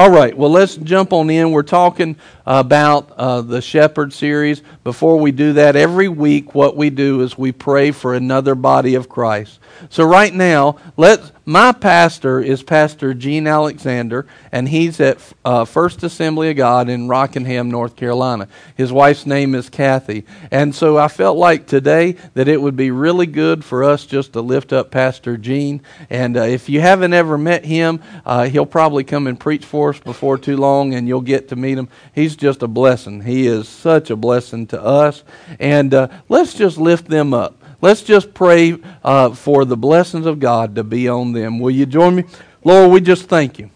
All right, well, let's jump on in. We're talking about uh, the Shepherd series. Before we do that, every week what we do is we pray for another body of Christ. So right now, let my pastor is Pastor Gene Alexander, and he's at uh, First Assembly of God in Rockingham, North Carolina. His wife's name is Kathy, and so I felt like today that it would be really good for us just to lift up Pastor Gene. And uh, if you haven't ever met him, uh, he'll probably come and preach for us before too long, and you'll get to meet him. He's just a blessing. He is such a blessing to us, and uh, let's just lift them up. Let's just pray uh, for the blessings of God to be on them. Will you join me? Lord, we just thank you.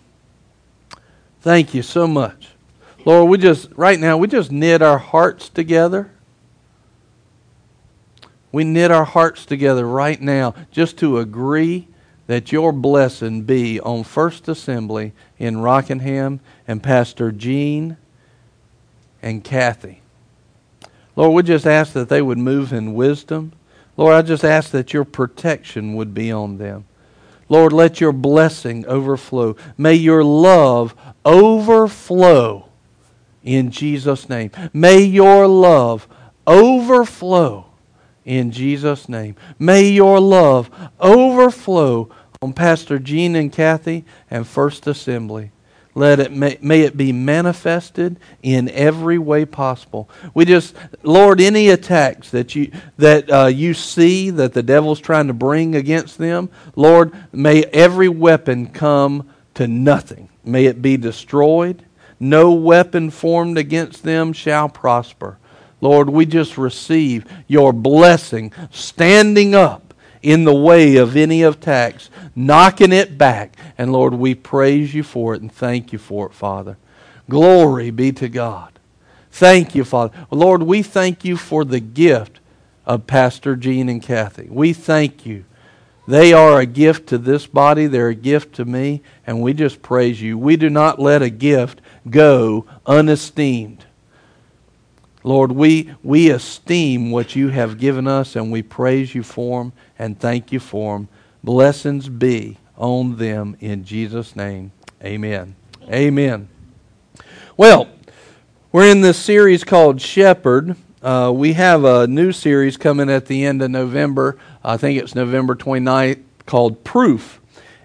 Thank you so much. Lord, we just, right now, we just knit our hearts together. We knit our hearts together right now just to agree that your blessing be on First Assembly in Rockingham and Pastor Gene and Kathy. Lord, we just ask that they would move in wisdom Lord, I just ask that your protection would be on them. Lord, let your blessing overflow. May your love overflow in Jesus' name. May your love overflow in Jesus' name. May your love overflow on Pastor Gene and Kathy and First Assembly. Let it may, may, it be manifested in every way possible. We just, Lord, any attacks that you that uh, you see that the devil's trying to bring against them, Lord, may every weapon come to nothing. May it be destroyed. No weapon formed against them shall prosper. Lord, we just receive your blessing standing up in the way of any attacks, knocking it back. And Lord, we praise you for it and thank you for it, Father. Glory be to God. Thank you, Father. Lord, we thank you for the gift of Pastor Gene and Kathy. We thank you. They are a gift to this body, they're a gift to me, and we just praise you. We do not let a gift go unesteemed. Lord, we, we esteem what you have given us and we praise you for them and thank you for them. Blessings be on them in Jesus' name. Amen. Amen. Well, we're in this series called Shepherd. Uh, we have a new series coming at the end of November. I think it's November 29th called Proof.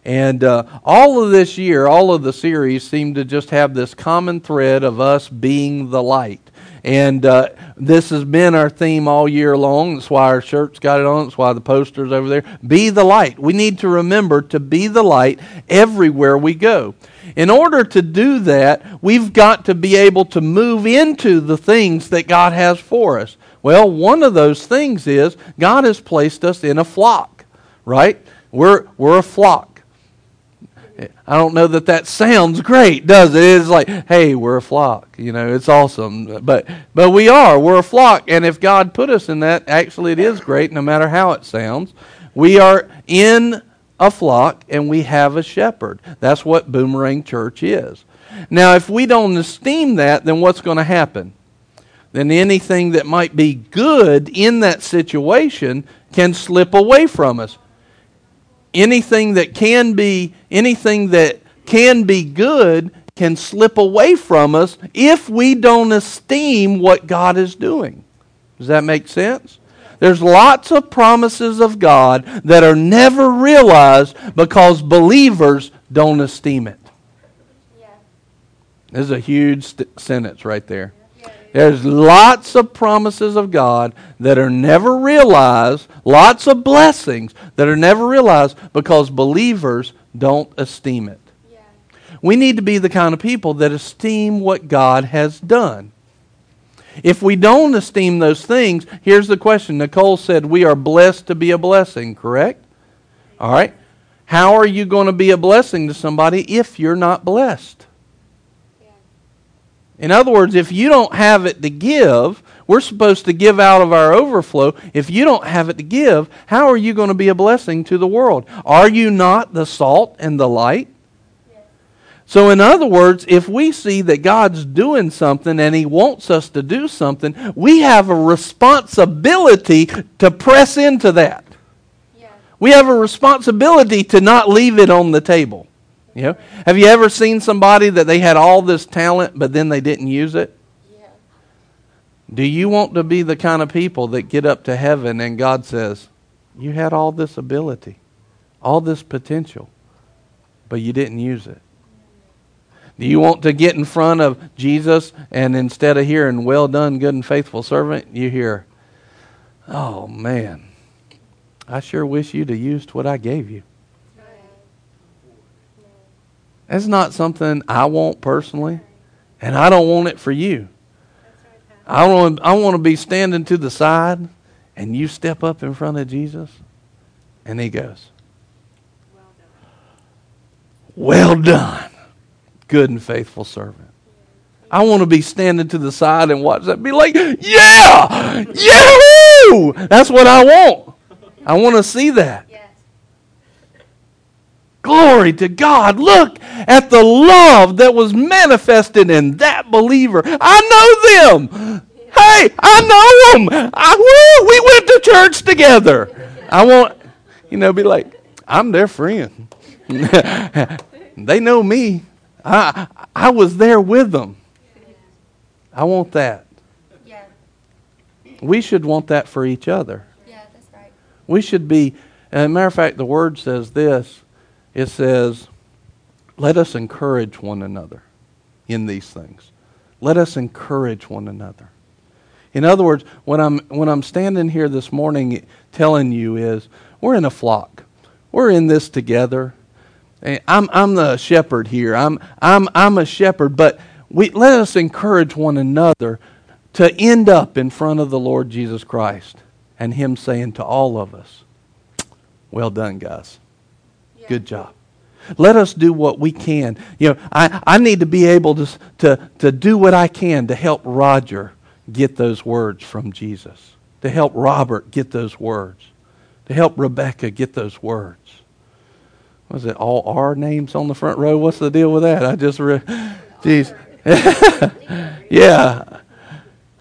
And uh, all of this year, all of the series seem to just have this common thread of us being the light. And uh, this has been our theme all year long. That's why our shirt's got it on. That's why the poster's over there. Be the light. We need to remember to be the light everywhere we go. In order to do that, we've got to be able to move into the things that God has for us. Well, one of those things is God has placed us in a flock, right? We're, we're a flock. I don't know that that sounds great, does it? It's like, hey, we're a flock. You know, it's awesome. But but we are. We're a flock, and if God put us in that, actually, it is great, no matter how it sounds. We are in a flock, and we have a shepherd. That's what Boomerang Church is. Now, if we don't esteem that, then what's going to happen? Then anything that might be good in that situation can slip away from us anything that can be anything that can be good can slip away from us if we don't esteem what God is doing. Does that make sense? There's lots of promises of God that are never realized because believers don't esteem it. Yeah. This is a huge st- sentence right there. There's lots of promises of God that are never realized, lots of blessings that are never realized because believers don't esteem it. Yeah. We need to be the kind of people that esteem what God has done. If we don't esteem those things, here's the question. Nicole said, We are blessed to be a blessing, correct? All right. How are you going to be a blessing to somebody if you're not blessed? In other words, if you don't have it to give, we're supposed to give out of our overflow. If you don't have it to give, how are you going to be a blessing to the world? Are you not the salt and the light? So, in other words, if we see that God's doing something and He wants us to do something, we have a responsibility to press into that. We have a responsibility to not leave it on the table. You know, have you ever seen somebody that they had all this talent but then they didn't use it? Yeah. Do you want to be the kind of people that get up to heaven and God says, "You had all this ability, all this potential, but you didn't use it?" Do you want to get in front of Jesus and instead of hearing, "Well done, good and faithful servant," you hear, "Oh man, I sure wish you'd have used what I gave you." That's not something I want personally, and I don't want it for you. I want I want to be standing to the side, and you step up in front of Jesus, and He goes, "Well done, good and faithful servant." I want to be standing to the side and watch that. Be like, "Yeah, yahoo!" That's what I want. I want to see that. Glory to God. Look at the love that was manifested in that believer. I know them. Hey, I know them. I, woo, we went to church together. I want, you know, be like, I'm their friend. they know me. I, I was there with them. I want that. Yeah. We should want that for each other. Yeah, that's right. We should be, as a matter of fact, the word says this it says, let us encourage one another in these things. Let us encourage one another. In other words, when I'm, when I'm standing here this morning telling you is, we're in a flock. We're in this together. And I'm, I'm the shepherd here. I'm, I'm, I'm a shepherd, but we, let us encourage one another to end up in front of the Lord Jesus Christ and Him saying to all of us, Well done, guys. Good job. Let us do what we can. You know, I, I need to be able to, to, to do what I can to help Roger get those words from Jesus, to help Robert get those words, to help Rebecca get those words. Was it all our names on the front row? What's the deal with that? I just, re- jeez. yeah.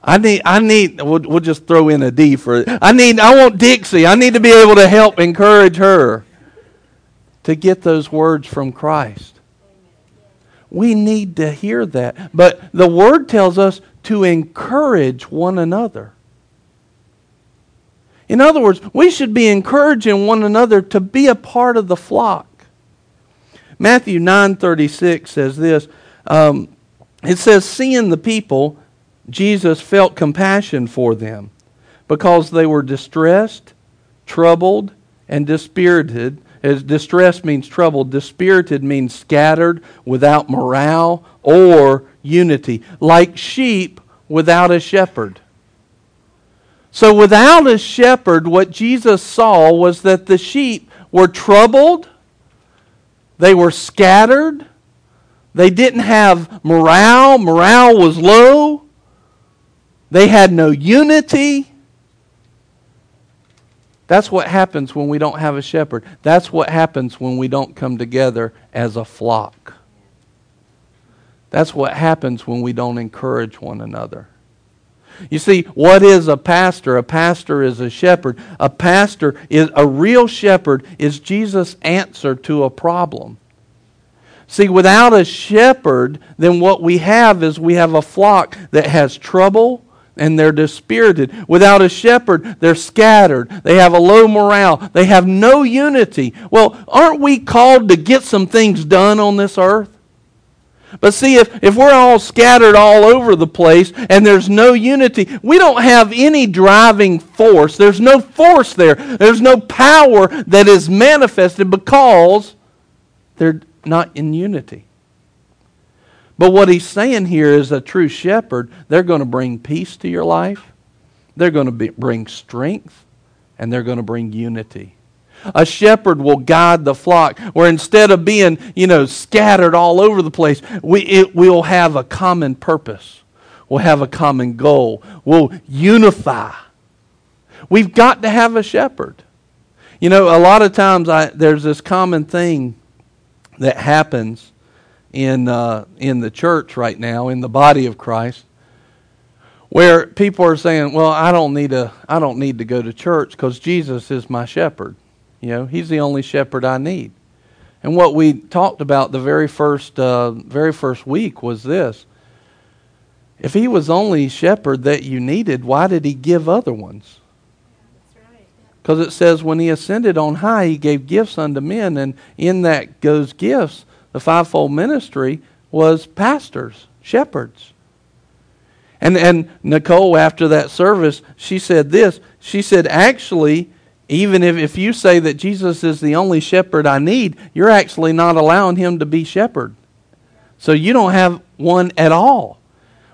I need, I need, we'll, we'll just throw in a D for it. I need, I want Dixie. I need to be able to help encourage her to get those words from Christ. We need to hear that. But the Word tells us to encourage one another. In other words, we should be encouraging one another to be a part of the flock. Matthew 9:36 says this. Um, it says, "Seeing the people, Jesus felt compassion for them, because they were distressed, troubled, and dispirited." As distressed means troubled, dispirited means scattered, without morale or unity, like sheep without a shepherd. So, without a shepherd, what Jesus saw was that the sheep were troubled, they were scattered, they didn't have morale, morale was low, they had no unity. That's what happens when we don't have a shepherd. That's what happens when we don't come together as a flock. That's what happens when we don't encourage one another. You see, what is a pastor? A pastor is a shepherd. A pastor is a real shepherd is Jesus' answer to a problem. See, without a shepherd, then what we have is we have a flock that has trouble and they're dispirited. Without a shepherd, they're scattered. They have a low morale. They have no unity. Well, aren't we called to get some things done on this earth? But see, if, if we're all scattered all over the place and there's no unity, we don't have any driving force. There's no force there. There's no power that is manifested because they're not in unity. But what he's saying here is a true shepherd, they're going to bring peace to your life, they're going to be, bring strength, and they're going to bring unity. A shepherd will guide the flock, where instead of being, you know, scattered all over the place, we, it, we'll have a common purpose. We'll have a common goal. We'll unify. We've got to have a shepherd. You know, a lot of times I, there's this common thing that happens in, uh, in the church right now, in the body of Christ, where people are saying, "Well, I don't need to, I don't need to go to church because Jesus is my shepherd. You know, He's the only shepherd I need." And what we talked about the very first, uh, very first week was this. If he was only shepherd that you needed, why did he give other ones? Because it says when he ascended on high, he gave gifts unto men, and in that goes gifts. The fivefold ministry was pastors, shepherds. And and Nicole, after that service, she said this. She said, actually, even if, if you say that Jesus is the only shepherd I need, you're actually not allowing him to be shepherd. So you don't have one at all.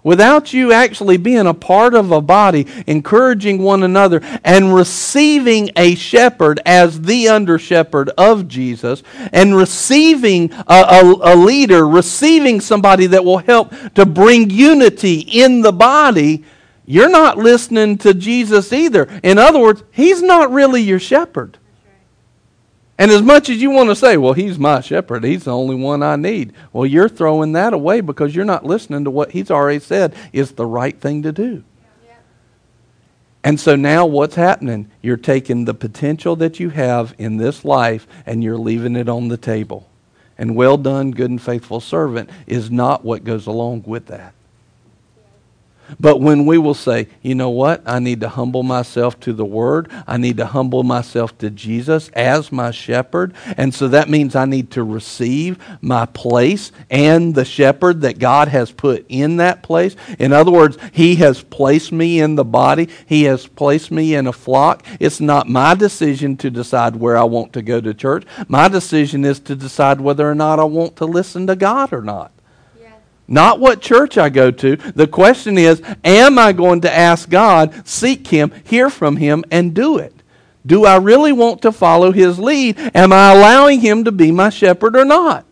Without you actually being a part of a body, encouraging one another, and receiving a shepherd as the under shepherd of Jesus, and receiving a, a, a, leader, receiving somebody that will help to bring unity in the body, you're not listening to Jesus either. In other words, he's not really your shepherd. And as much as you want to say, well, he's my shepherd, he's the only one I need, well, you're throwing that away because you're not listening to what he's already said is the right thing to do. And so now what's happening? You're taking the potential that you have in this life and you're leaving it on the table. And well done, good and faithful servant is not what goes along with that. But when we will say, you know what, I need to humble myself to the Word, I need to humble myself to Jesus as my shepherd, and so that means I need to receive my place and the shepherd that God has put in that place. In other words, He has placed me in the body, He has placed me in a flock. It's not my decision to decide where I want to go to church. My decision is to decide whether or not I want to listen to God or not. Not what church I go to. The question is, am I going to ask God, seek Him, hear from Him, and do it? Do I really want to follow His lead? Am I allowing Him to be my shepherd or not?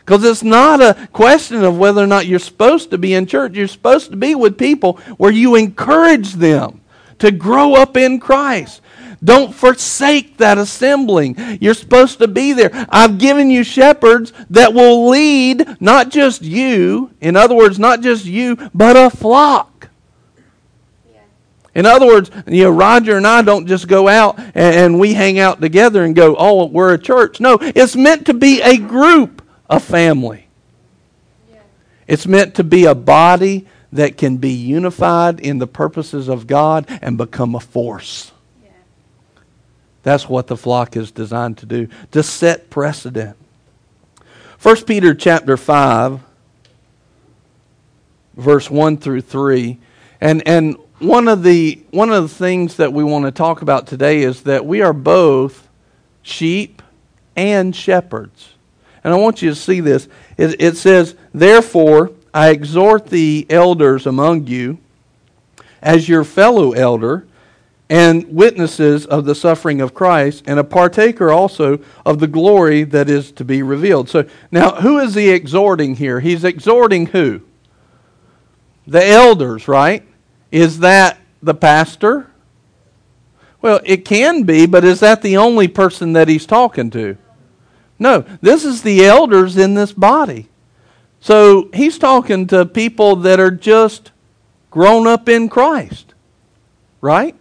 Because it's not a question of whether or not you're supposed to be in church. You're supposed to be with people where you encourage them to grow up in Christ. Don't forsake that assembling. You're supposed to be there. I've given you shepherds that will lead not just you, in other words, not just you, but a flock. In other words, you know, Roger and I don't just go out and, and we hang out together and go, oh, we're a church. No, it's meant to be a group, a family. Yeah. It's meant to be a body that can be unified in the purposes of God and become a force. That's what the flock is designed to do, to set precedent. 1 Peter chapter 5 verse 1 through 3. And and one of the one of the things that we want to talk about today is that we are both sheep and shepherds. And I want you to see this. It, it says, "Therefore I exhort the elders among you as your fellow elder and witnesses of the suffering of Christ, and a partaker also of the glory that is to be revealed. So now, who is he exhorting here? He's exhorting who? The elders, right? Is that the pastor? Well, it can be, but is that the only person that he's talking to? No, this is the elders in this body. So he's talking to people that are just grown up in Christ, right?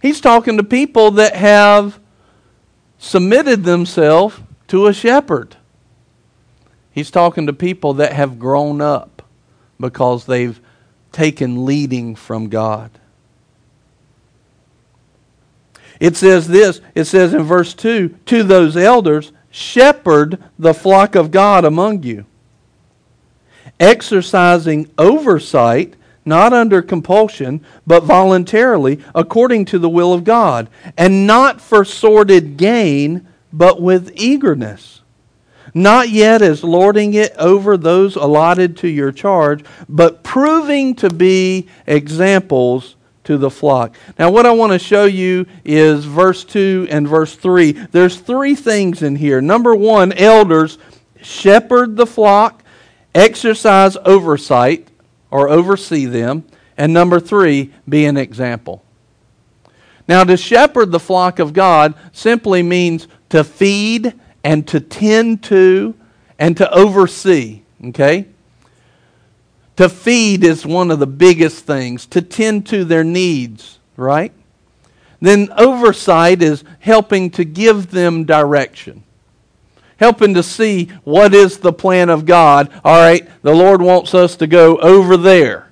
He's talking to people that have submitted themselves to a shepherd. He's talking to people that have grown up because they've taken leading from God. It says this, it says in verse 2 to those elders, shepherd the flock of God among you, exercising oversight not under compulsion, but voluntarily, according to the will of God, and not for sordid gain, but with eagerness. Not yet as lording it over those allotted to your charge, but proving to be examples to the flock. Now, what I want to show you is verse 2 and verse 3. There's three things in here. Number one, elders shepherd the flock, exercise oversight or oversee them. And number three, be an example. Now, to shepherd the flock of God simply means to feed and to tend to and to oversee. Okay? To feed is one of the biggest things, to tend to their needs, right? Then oversight is helping to give them direction. Helping to see what is the plan of God. All right, the Lord wants us to go over there,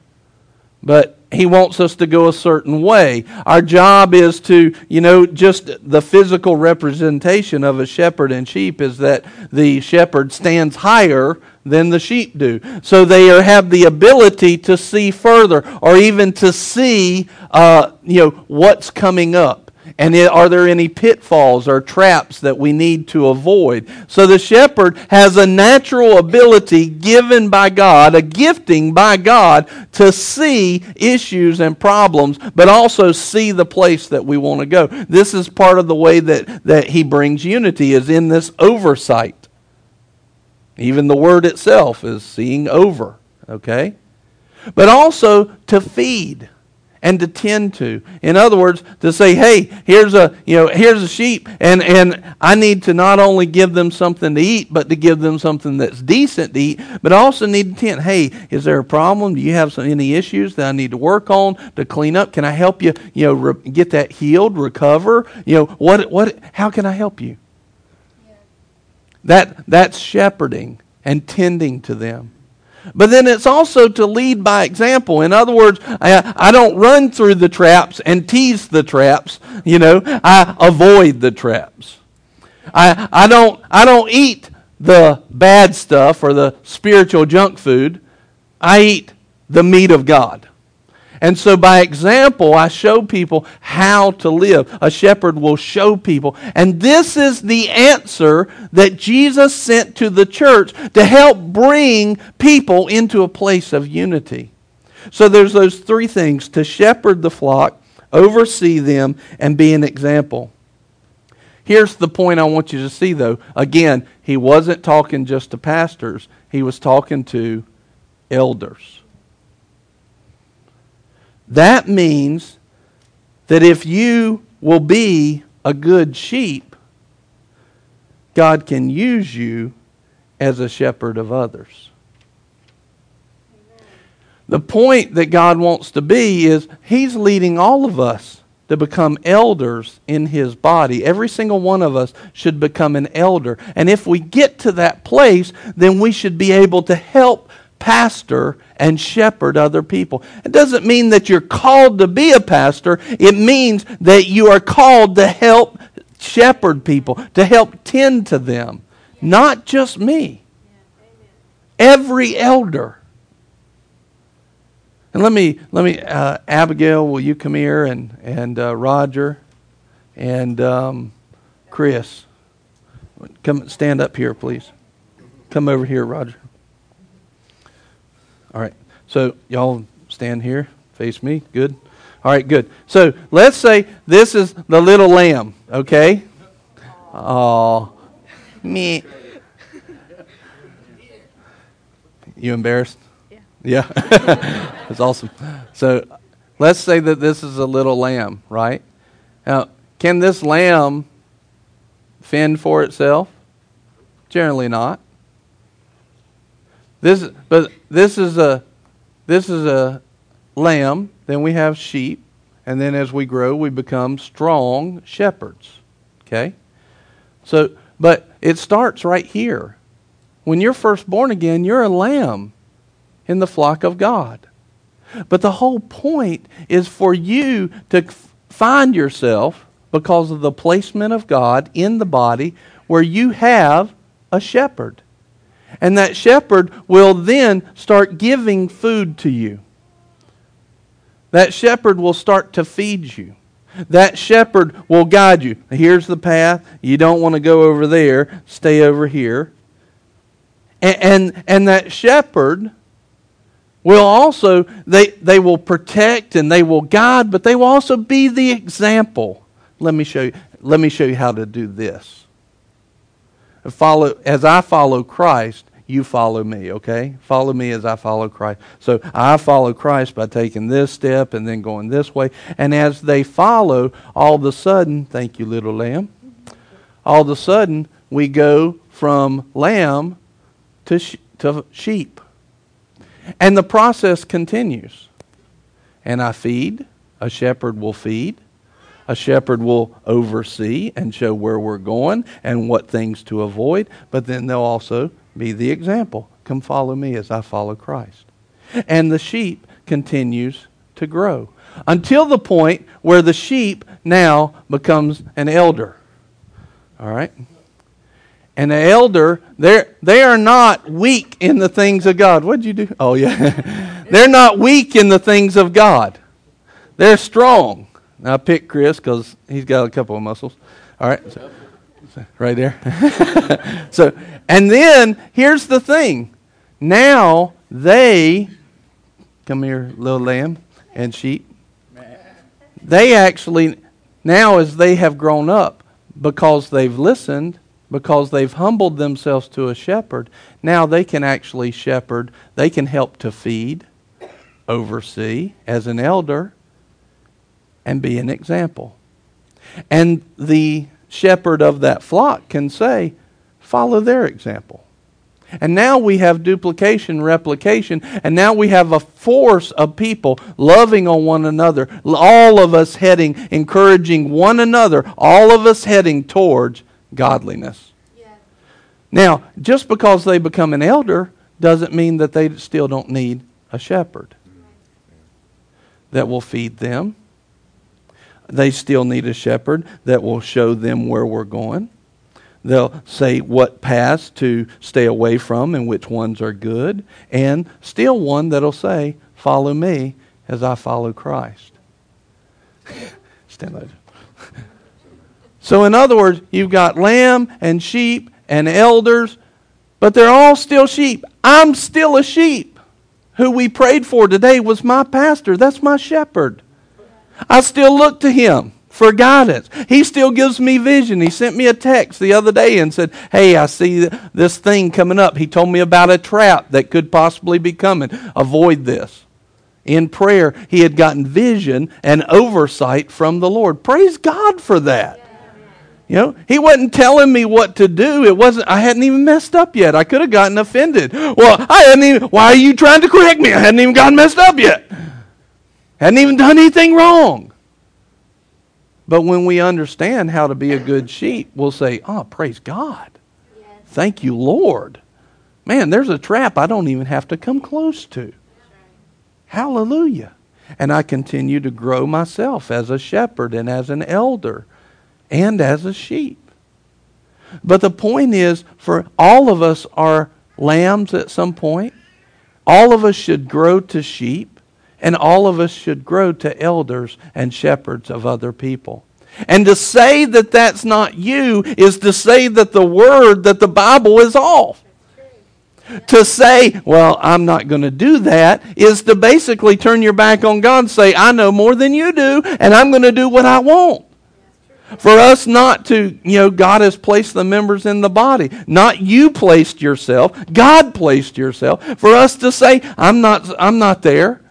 but he wants us to go a certain way. Our job is to, you know, just the physical representation of a shepherd and sheep is that the shepherd stands higher than the sheep do. So they are, have the ability to see further or even to see, uh, you know, what's coming up. And are there any pitfalls or traps that we need to avoid? So the shepherd has a natural ability given by God, a gifting by God, to see issues and problems, but also see the place that we want to go. This is part of the way that, that he brings unity, is in this oversight. Even the word itself is seeing over, okay? But also to feed and to tend to. In other words, to say, hey, here's a you know here's a sheep, and and I need to not only give them something to eat, but to give them something that's decent to eat, but I also need to tend. Hey, is there a problem? Do you have some, any issues that I need to work on to clean up? Can I help you? You know, re- get that healed, recover. You know, what what? How can I help you? Yeah. That that's shepherding and tending to them. But then it's also to lead by example. In other words, I, I don't run through the traps and tease the traps. You know, I avoid the traps. I, I, don't, I don't eat the bad stuff or the spiritual junk food. I eat the meat of God. And so, by example, I show people how to live. A shepherd will show people. And this is the answer that Jesus sent to the church to help bring people into a place of unity. So, there's those three things to shepherd the flock, oversee them, and be an example. Here's the point I want you to see, though. Again, he wasn't talking just to pastors, he was talking to elders. That means that if you will be a good sheep, God can use you as a shepherd of others. The point that God wants to be is He's leading all of us to become elders in His body. Every single one of us should become an elder. And if we get to that place, then we should be able to help pastor and shepherd other people. It doesn't mean that you're called to be a pastor, it means that you are called to help shepherd people, to help tend to them. Not just me, every elder. And let me, let me, uh, Abigail, will you come here and, and uh, Roger and um, Chris? Come stand up here, please. Come over here, Roger. All right. So y'all stand here, face me. Good. All right, good. So let's say this is the little lamb, okay? Oh, me. You embarrassed? Yeah. Yeah. That's awesome. So let's say that this is a little lamb, right? Now, can this lamb fend for itself? Generally not. This, but this is a, this is a lamb. Then we have sheep, and then as we grow, we become strong shepherds. Okay, so but it starts right here. When you're first born again, you're a lamb in the flock of God. But the whole point is for you to find yourself because of the placement of God in the body where you have a shepherd. And that shepherd will then start giving food to you. That shepherd will start to feed you. That shepherd will guide you. Here's the path. You don't want to go over there. Stay over here. And, and, and that shepherd will also, they, they will protect and they will guide, but they will also be the example. Let me show you, let me show you how to do this follow as I follow Christ, you follow me, okay? Follow me as I follow Christ. So I follow Christ by taking this step and then going this way. And as they follow, all of a sudden, thank you, little lamb, all of a sudden, we go from lamb to, sh- to sheep. And the process continues. And I feed, a shepherd will feed. A shepherd will oversee and show where we're going and what things to avoid, but then they'll also be the example. Come follow me as I follow Christ. And the sheep continues to grow until the point where the sheep now becomes an elder. All right? And the elder, they're, they are not weak in the things of God. What'd you do? Oh, yeah. they're not weak in the things of God. They're strong. I picked Chris because he's got a couple of muscles. All right. So, right there. so, and then here's the thing. Now they, come here, little lamb and sheep. They actually, now as they have grown up, because they've listened, because they've humbled themselves to a shepherd, now they can actually shepherd. They can help to feed, oversee as an elder, and be an example. And the shepherd of that flock can say, follow their example. And now we have duplication, replication, and now we have a force of people loving on one another, all of us heading, encouraging one another, all of us heading towards godliness. Yeah. Now, just because they become an elder doesn't mean that they still don't need a shepherd that will feed them. They still need a shepherd that will show them where we're going. They'll say what paths to stay away from and which ones are good, and still one that'll say, Follow me as I follow Christ. Stand there. So, in other words, you've got lamb and sheep and elders, but they're all still sheep. I'm still a sheep. Who we prayed for today was my pastor. That's my shepherd. I still look to him for guidance. He still gives me vision. He sent me a text the other day and said, Hey, I see this thing coming up. He told me about a trap that could possibly be coming. Avoid this. In prayer, he had gotten vision and oversight from the Lord. Praise God for that. You know, he wasn't telling me what to do. It wasn't. I hadn't even messed up yet. I could have gotten offended. Well, I hadn't even. Why are you trying to correct me? I hadn't even gotten messed up yet. Hadn't even done anything wrong. But when we understand how to be a good sheep, we'll say, "Oh, praise God! Yes. Thank you, Lord." Man, there's a trap I don't even have to come close to. Hallelujah. And I continue to grow myself as a shepherd and as an elder and as a sheep. But the point is, for all of us are lambs at some point. All of us should grow to sheep, and all of us should grow to elders and shepherds of other people. And to say that that's not you is to say that the word, that the Bible is off. To say, well, I'm not going to do that, is to basically turn your back on God and say, I know more than you do, and I'm going to do what I want. For us not to, you know, God has placed the members in the body. Not you placed yourself, God placed yourself. For us to say, I'm not, I'm not there.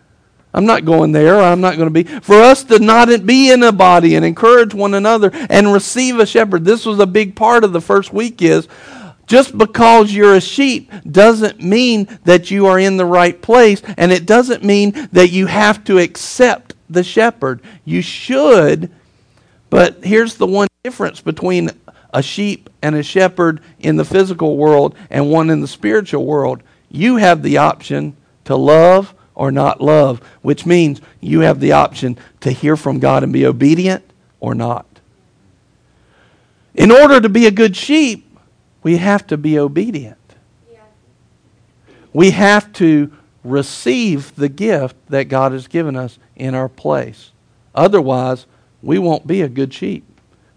I'm not going there. I'm not going to be. For us to not be in a body and encourage one another and receive a shepherd. This was a big part of the first week is just because you're a sheep doesn't mean that you are in the right place, and it doesn't mean that you have to accept the shepherd. You should, but here's the one difference between a sheep and a shepherd in the physical world and one in the spiritual world. You have the option to love or not love, which means you have the option to hear from God and be obedient or not. In order to be a good sheep, we have to be obedient. We have to receive the gift that God has given us in our place. Otherwise, we won't be a good sheep,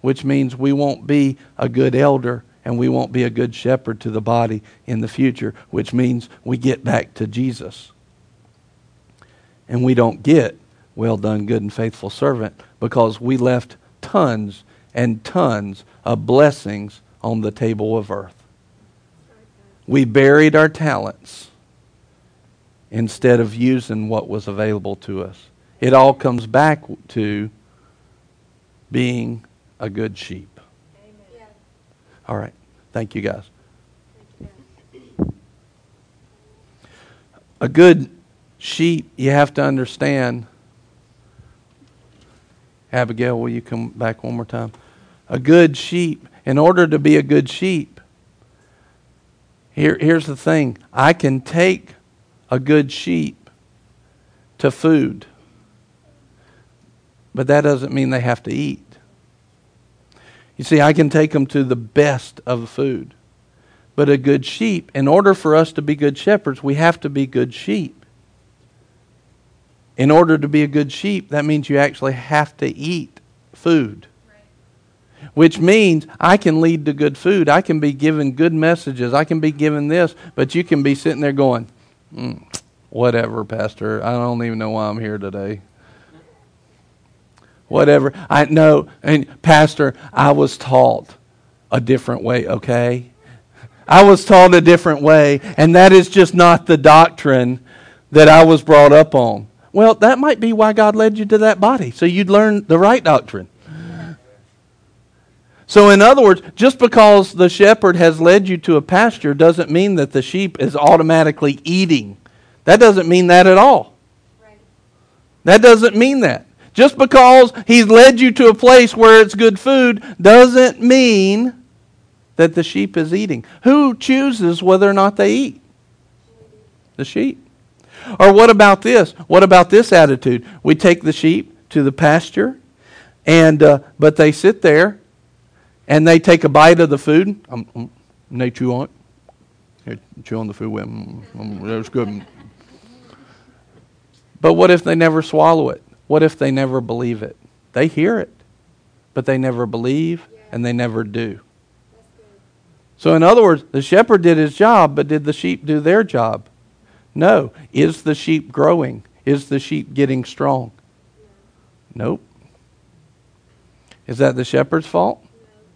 which means we won't be a good elder and we won't be a good shepherd to the body in the future, which means we get back to Jesus. And we don't get, well done, good and faithful servant, because we left tons and tons of blessings on the table of earth. We buried our talents instead of using what was available to us. It all comes back to being a good sheep. Yeah. All right. Thank you, guys. A good sheep, you have to understand, Abigail, will you come back one more time? A good sheep. In order to be a good sheep, here, here's the thing I can take a good sheep to food, but that doesn't mean they have to eat. You see, I can take them to the best of food. But a good sheep, in order for us to be good shepherds, we have to be good sheep. In order to be a good sheep, that means you actually have to eat food. Which means I can lead to good food. I can be given good messages. I can be given this, but you can be sitting there going, mm, whatever, Pastor. I don't even know why I'm here today. Whatever. I know, and Pastor, I was taught a different way, okay? I was taught a different way, and that is just not the doctrine that I was brought up on. Well, that might be why God led you to that body, so you'd learn the right doctrine. So, in other words, just because the shepherd has led you to a pasture doesn't mean that the sheep is automatically eating. That doesn't mean that at all. That doesn't mean that. Just because he's led you to a place where it's good food doesn't mean that the sheep is eating. Who chooses whether or not they eat? The sheep. Or what about this? What about this attitude? We take the sheep to the pasture, and uh, but they sit there, and they take a bite of the food. Um, um, they chew on it. On the food them. Um, that good. But what if they never swallow it? What if they never believe it? They hear it, but they never believe and they never do. So, in other words, the shepherd did his job, but did the sheep do their job? No. Is the sheep growing? Is the sheep getting strong? Nope. Is that the shepherd's fault?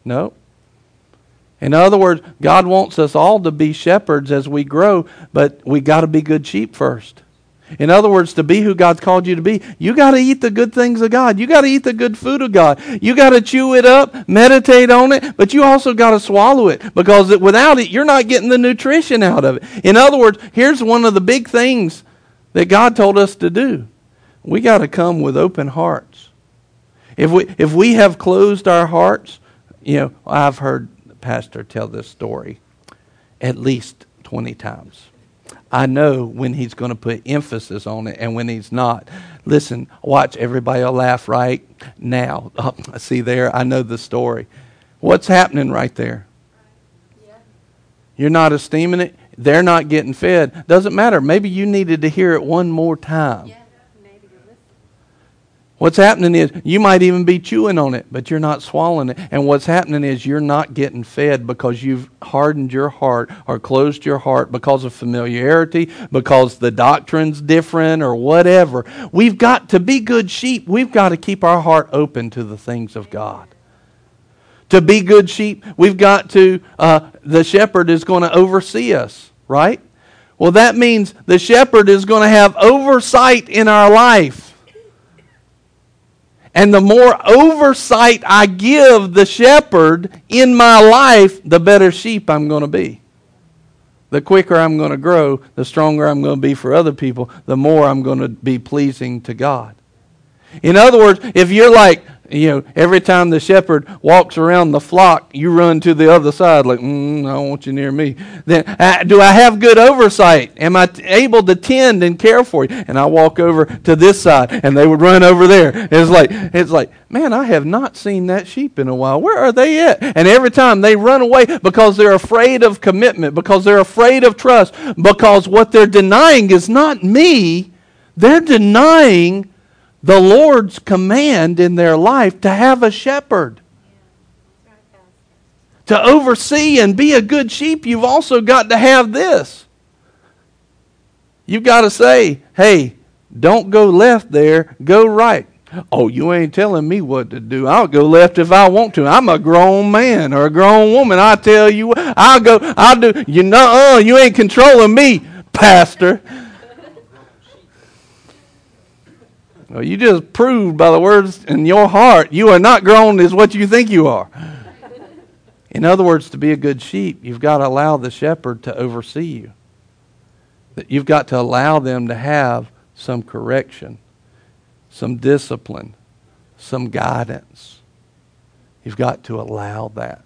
No. In other words, God wants us all to be shepherds as we grow, but we got to be good sheep first. In other words, to be who God's called you to be, you got to eat the good things of God. You got to eat the good food of God. You got to chew it up, meditate on it, but you also got to swallow it because it, without it, you're not getting the nutrition out of it. In other words, here's one of the big things that God told us to do. We got to come with open hearts. If we if we have closed our hearts, you know, I've heard the pastor tell this story at least 20 times. I know when he's going to put emphasis on it and when he's not. Listen, watch, everybody laugh right now. Oh, see there, I know the story. What's happening right there? You're not esteeming it. They're not getting fed. Doesn't matter. Maybe you needed to hear it one more time. Yeah. What's happening is you might even be chewing on it, but you're not swallowing it. And what's happening is you're not getting fed because you've hardened your heart or closed your heart because of familiarity, because the doctrine's different or whatever. We've got to be good sheep. We've got to keep our heart open to the things of God. To be good sheep, we've got to, uh, the shepherd is going to oversee us, right? Well, that means the shepherd is going to have oversight in our life. And the more oversight I give the shepherd in my life, the better sheep I'm going to be. The quicker I'm going to grow, the stronger I'm going to be for other people, the more I'm going to be pleasing to God. In other words, if you're like, you know, every time the shepherd walks around the flock, you run to the other side, like, mm, I don't want you near me. Then, do I have good oversight? Am I t- able to tend and care for you? And I walk over to this side, and they would run over there. It's like, it's like, man, I have not seen that sheep in a while. Where are they at? And every time they run away because they're afraid of commitment, because they're afraid of trust, because what they're denying is not me. They're denying the Lord's command in their life to have a shepherd. To oversee and be a good sheep, you've also got to have this. You've got to say, hey, don't go left there, go right. Oh, you ain't telling me what to do. I'll go left if I want to. I'm a grown man or a grown woman. I tell you I'll go, I'll do. You know, you ain't controlling me, pastor. Well, you just proved by the words in your heart you are not grown as what you think you are. In other words, to be a good sheep, you've got to allow the shepherd to oversee you. That You've got to allow them to have some correction, some discipline, some guidance. You've got to allow that.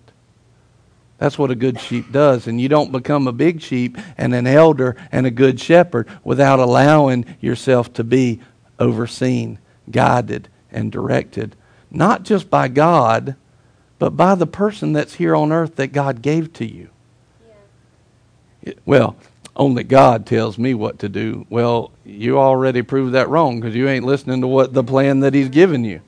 That's what a good sheep does. And you don't become a big sheep and an elder and a good shepherd without allowing yourself to be overseen, guided, and directed. Not just by God, but by the person that's here on earth that God gave to you. Yeah. Well, only God tells me what to do. Well, you already proved that wrong because you ain't listening to what the plan that He's given you.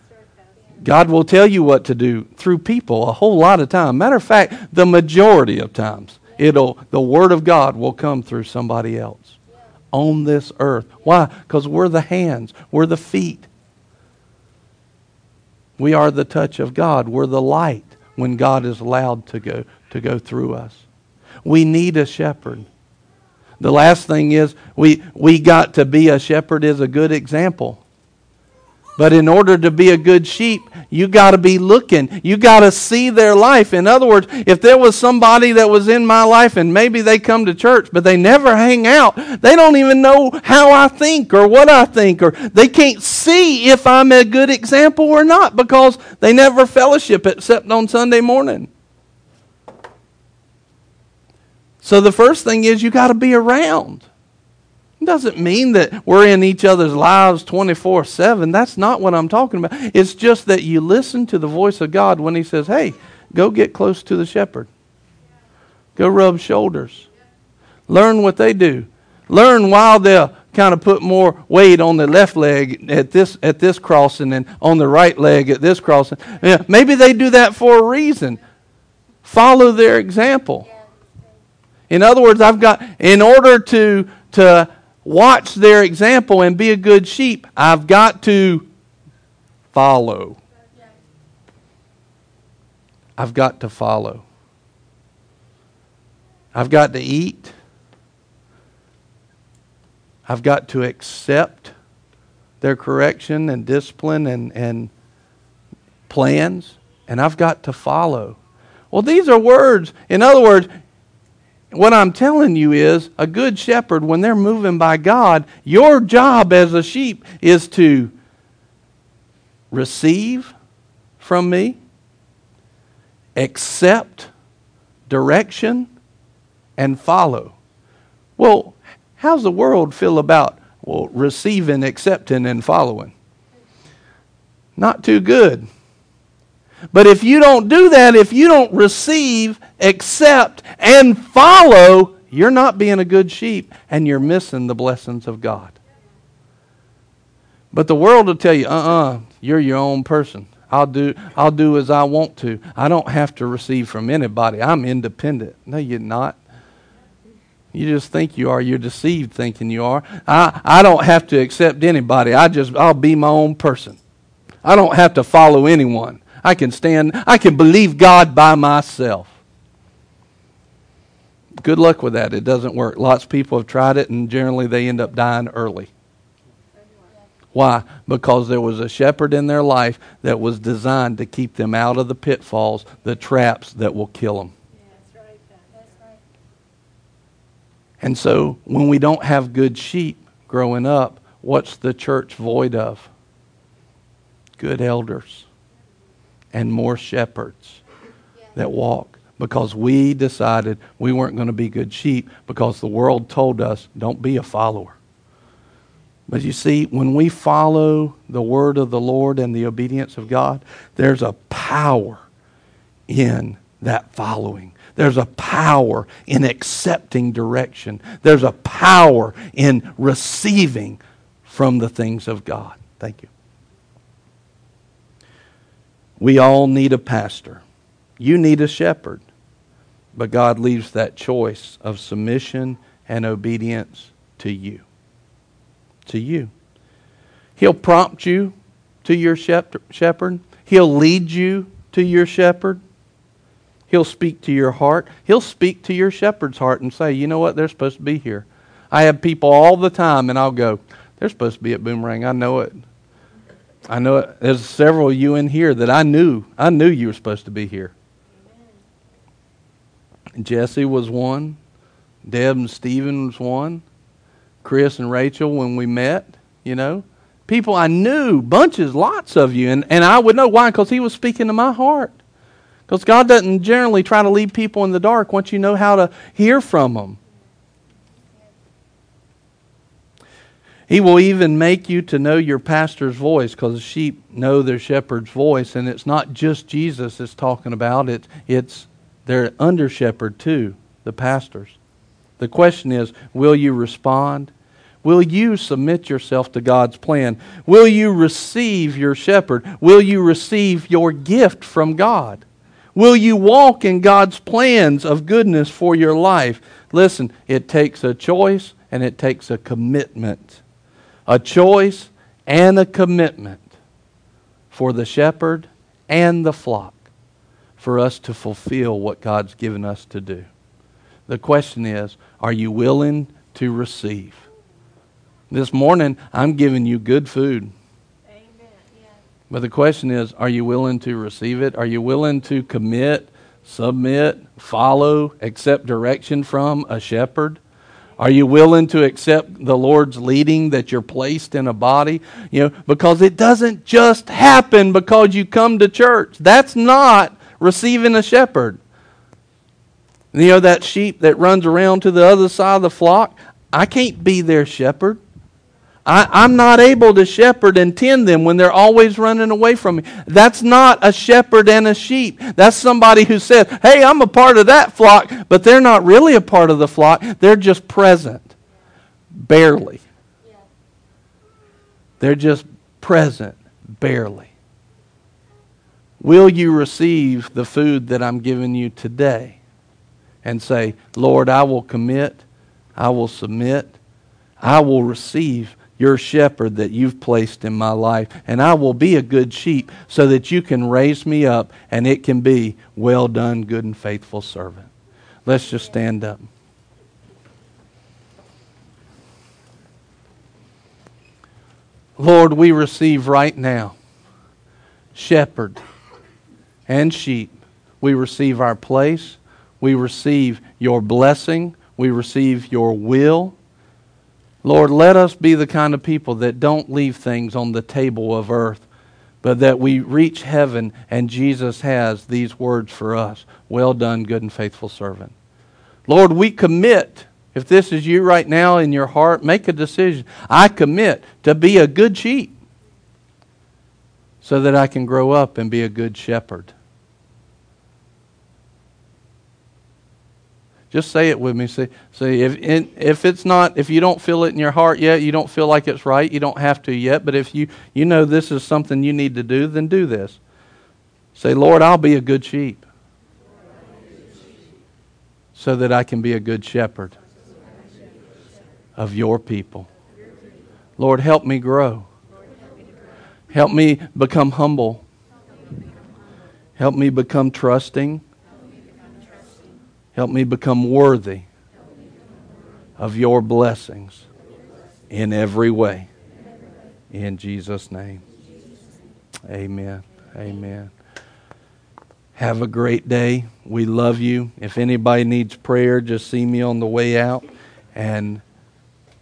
That's right, Pastor. God will tell you what to do through people a whole lot of time. Matter of fact, the majority of times, it'll the Word of God will come through somebody else on this earth. Why? Because we're the hands, we're the feet. We are the touch of God. We're the light when God is allowed to go to go through us. We need a shepherd. The last thing is we we got to be a shepherd is a good example. But in order to be a good sheep, you got to be looking. You got to see their life. In other words, if there was somebody that was in my life and maybe they come to church, but they never hang out, they don't even know how I think or what I think, or they can't see if I'm a good example or not because they never fellowship except on Sunday morning. So the first thing is you got to be around. Doesn't mean that we're in each other's lives 24 7. That's not what I'm talking about. It's just that you listen to the voice of God when He says, hey, go get close to the shepherd, go rub shoulders, learn what they do. Learn while they'll kind of put more weight on the left leg at this at this crossing and on the right leg at this crossing. Yeah, maybe they do that for a reason. Follow their example. In other words, I've got in order to to watch their example and be a good sheep, I've got to follow. I've got to follow. I've got to eat. I've got to accept their correction and discipline and, and plans, and I've got to follow. Well, these are words. In other words, what I'm telling you is a good shepherd, when they're moving by God, your job as a sheep is to receive from me, accept direction, and follow. Well, how's the world feel about well, receiving, accepting, and following? Not too good. But if you don't do that, if you don't receive, accept, and follow, you're not being a good sheep and you're missing the blessings of God. But the world will tell you, uh uh-uh, uh, you are your own person. I'll do, I'll do as I want to. I don't have to receive from anybody. I'm independent. No, you're not. You just think you are. You're deceived thinking you are. I, I don't have to accept anybody. I just I'll be my own person. I don't have to follow anyone. I can stand, I can believe God by myself. Good luck with that. It doesn't work. Lots of people have tried it, and generally they end up dying early. Why? Because there was a shepherd in their life that was designed to keep them out of the pitfalls, the traps that will kill them. And so when we don't have good sheep growing up, what's the church void of? Good elders and more shepherds that walk because we decided we weren't going to be good sheep because the world told us don't be a follower. But you see, when we follow the word of the Lord and the obedience of God, there's a power in that following. There's a power in accepting direction. There's a power in receiving from the things of God. Thank you. We all need a pastor. You need a shepherd. But God leaves that choice of submission and obedience to you. To you. He'll prompt you to your shepherd. He'll lead you to your shepherd. He'll speak to your heart. He'll speak to your shepherd's heart and say, you know what, they're supposed to be here. I have people all the time, and I'll go, they're supposed to be at Boomerang. I know it. I know it. There's several of you in here that I knew. I knew you were supposed to be here. Jesse was one. Deb and Stephen was one. Chris and Rachel when we met, you know. People I knew, bunches, lots of you. And, and I would know why, because he was speaking to my heart. Because God doesn't generally try to lead people in the dark once you know how to hear from them. He will even make you to know your pastor's voice because sheep know their shepherd's voice. And it's not just Jesus it's talking about, it, it's their under shepherd too, the pastors. The question is will you respond? Will you submit yourself to God's plan? Will you receive your shepherd? Will you receive your gift from God? Will you walk in God's plans of goodness for your life? Listen, it takes a choice and it takes a commitment a choice and a commitment for the shepherd and the flock for us to fulfill what God's given us to do. The question is are you willing to receive? This morning, I'm giving you good food. Amen. But the question is are you willing to receive it? Are you willing to commit, submit, follow, accept direction from a shepherd? Are you willing to accept the Lord's leading that you're placed in a body? You know, because it doesn't just happen because you come to church. That's not receiving a shepherd. You know that sheep that runs around to the other side of the flock? I can't be their shepherd. I, am not able to shepherd and tend them when they're always running away from me. That's not a shepherd and a sheep. That's somebody who says, Hey, I'm a part of that flock, but they're not really a part of the flock. They're just present. Barely. They're just present. Barely. Will you receive the food that I'm giving you today? And say, Lord, I will commit, I will submit, I will receive your shepherd that you've placed in my life, and I will be a good sheep so that you can raise me up and it can be well done, good and faithful servant. Let's just stand up. Lord, we receive right now shepherd and sheep. We receive our place. We receive your blessing. We receive your will. Lord, let us be the kind of people that don't leave things on the table of earth, but that we reach heaven and Jesus has these words for us Well done, good and faithful servant. Lord, we commit. If this is you right now in your heart, make a decision. I commit to be a good sheep so that I can grow up and be a good shepherd. Just say it with me. Say, say if, if it's not, if you don't feel it in your heart yet, you don't feel like it's right, you don't have to yet. But if you, you know this is something you need to do, then do this. Say, Lord, I'll be a good sheep so that I can be a good shepherd of your people. Lord, help me grow. Help me become humble. Help me become trusting. Help me become worthy of your blessings in every way. In Jesus' name. Amen. Amen. Have a great day. We love you. If anybody needs prayer, just see me on the way out and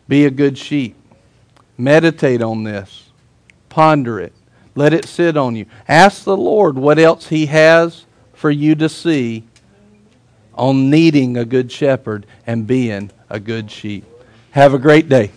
be a good sheep. Meditate on this. Ponder it. Let it sit on you. Ask the Lord what else He has for you to see on needing a good shepherd and being a good sheep. Have a great day.